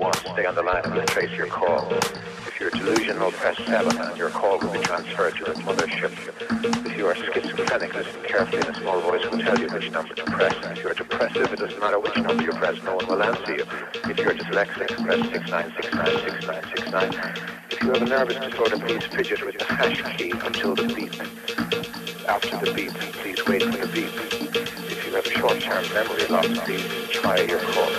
one. Stay on the line and we'll trace your call. If you're delusional, press 7 and your call will be transferred to the mothership. If you are schizophrenic, listen carefully and a small voice will tell you which number to press. If you are depressive, it doesn't matter which number you press, no one will answer you. If you are dyslexic, press 69696969. If you have a nervous disorder, please fidget with the hash key until the beep. After the beep, please wait for the beep. If you have short-term memory loss, please try your call.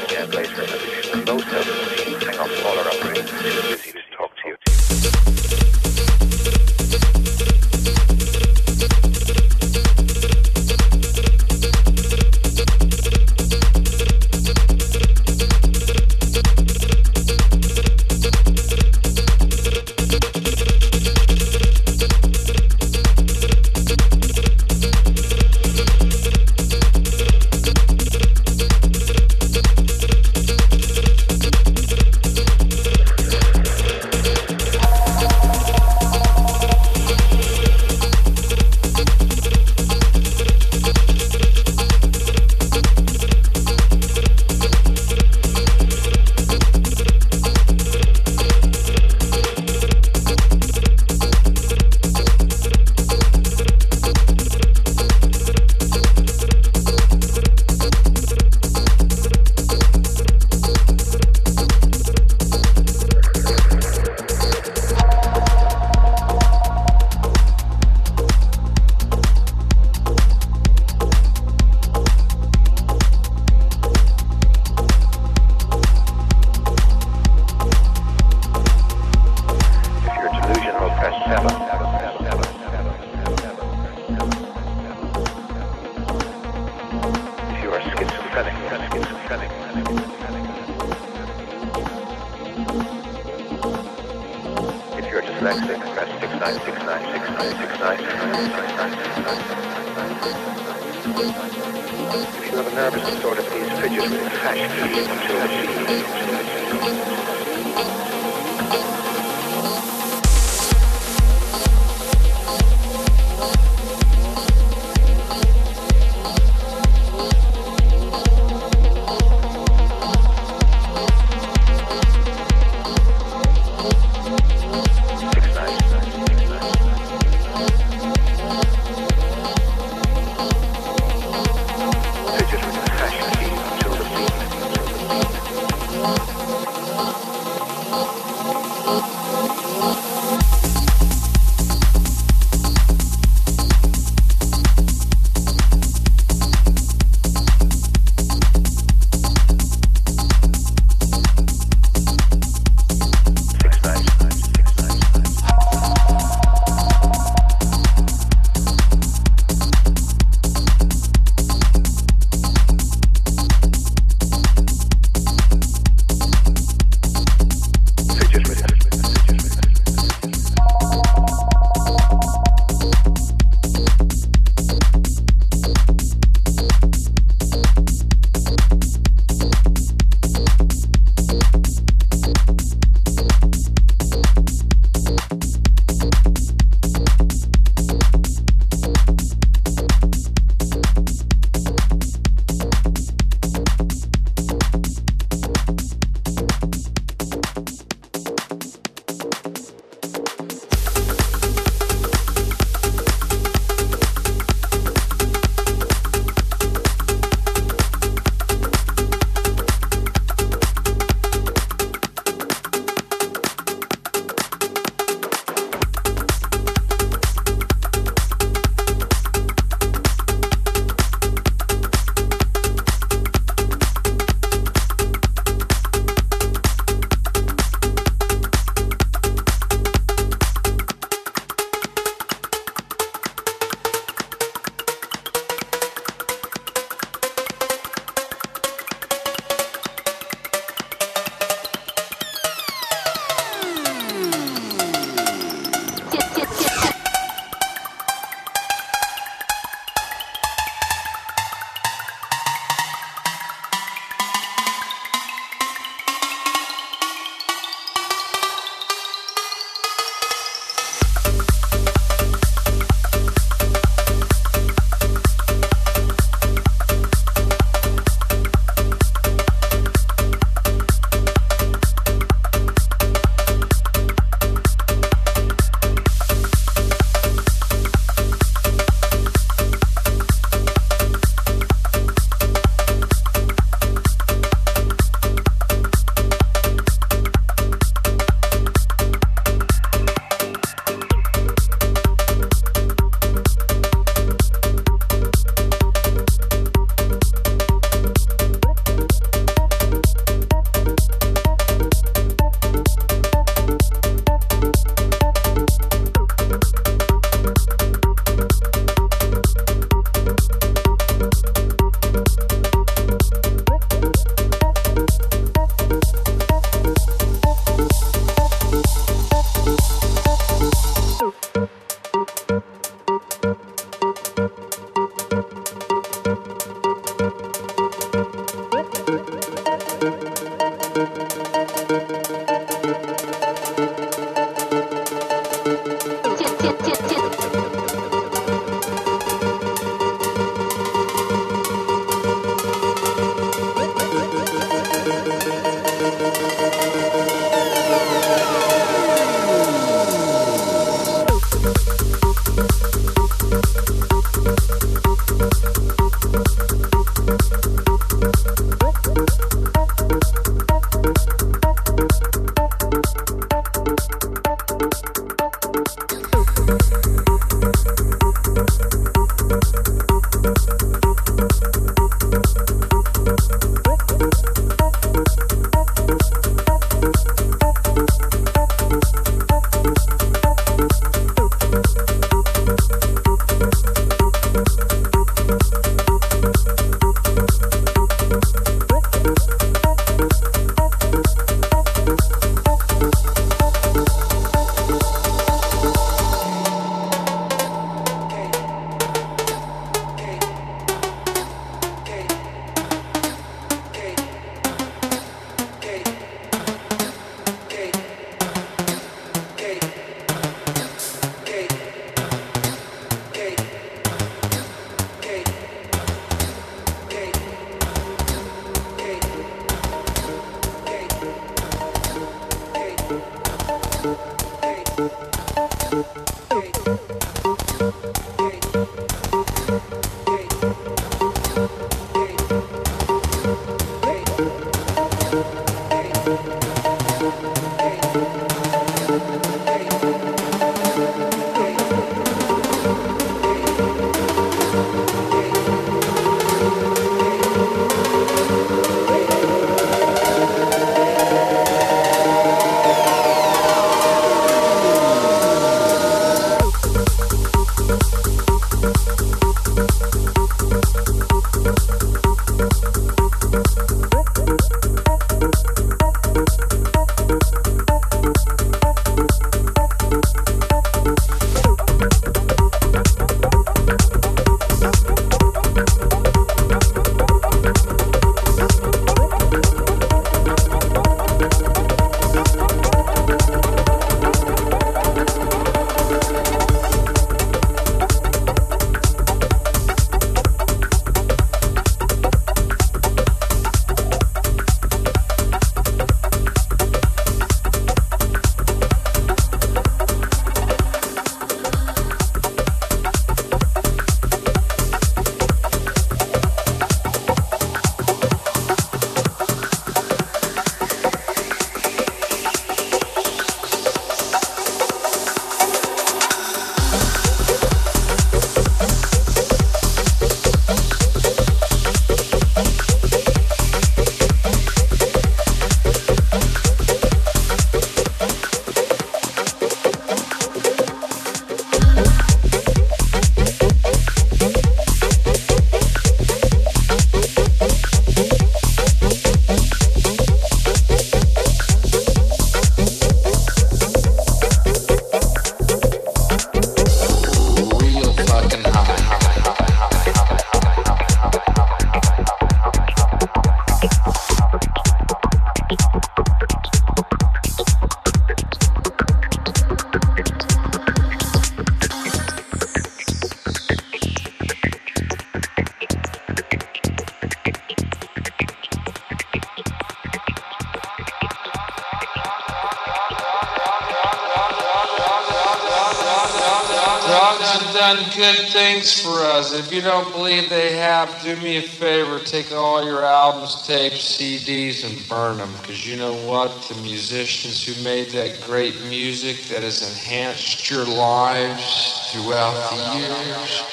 Do me a favor. Take all your albums, tapes, CDs, and burn them. Because you know what? The musicians who made that great music that has enhanced your lives throughout the years,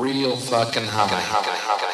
real fucking high.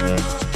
Yeah.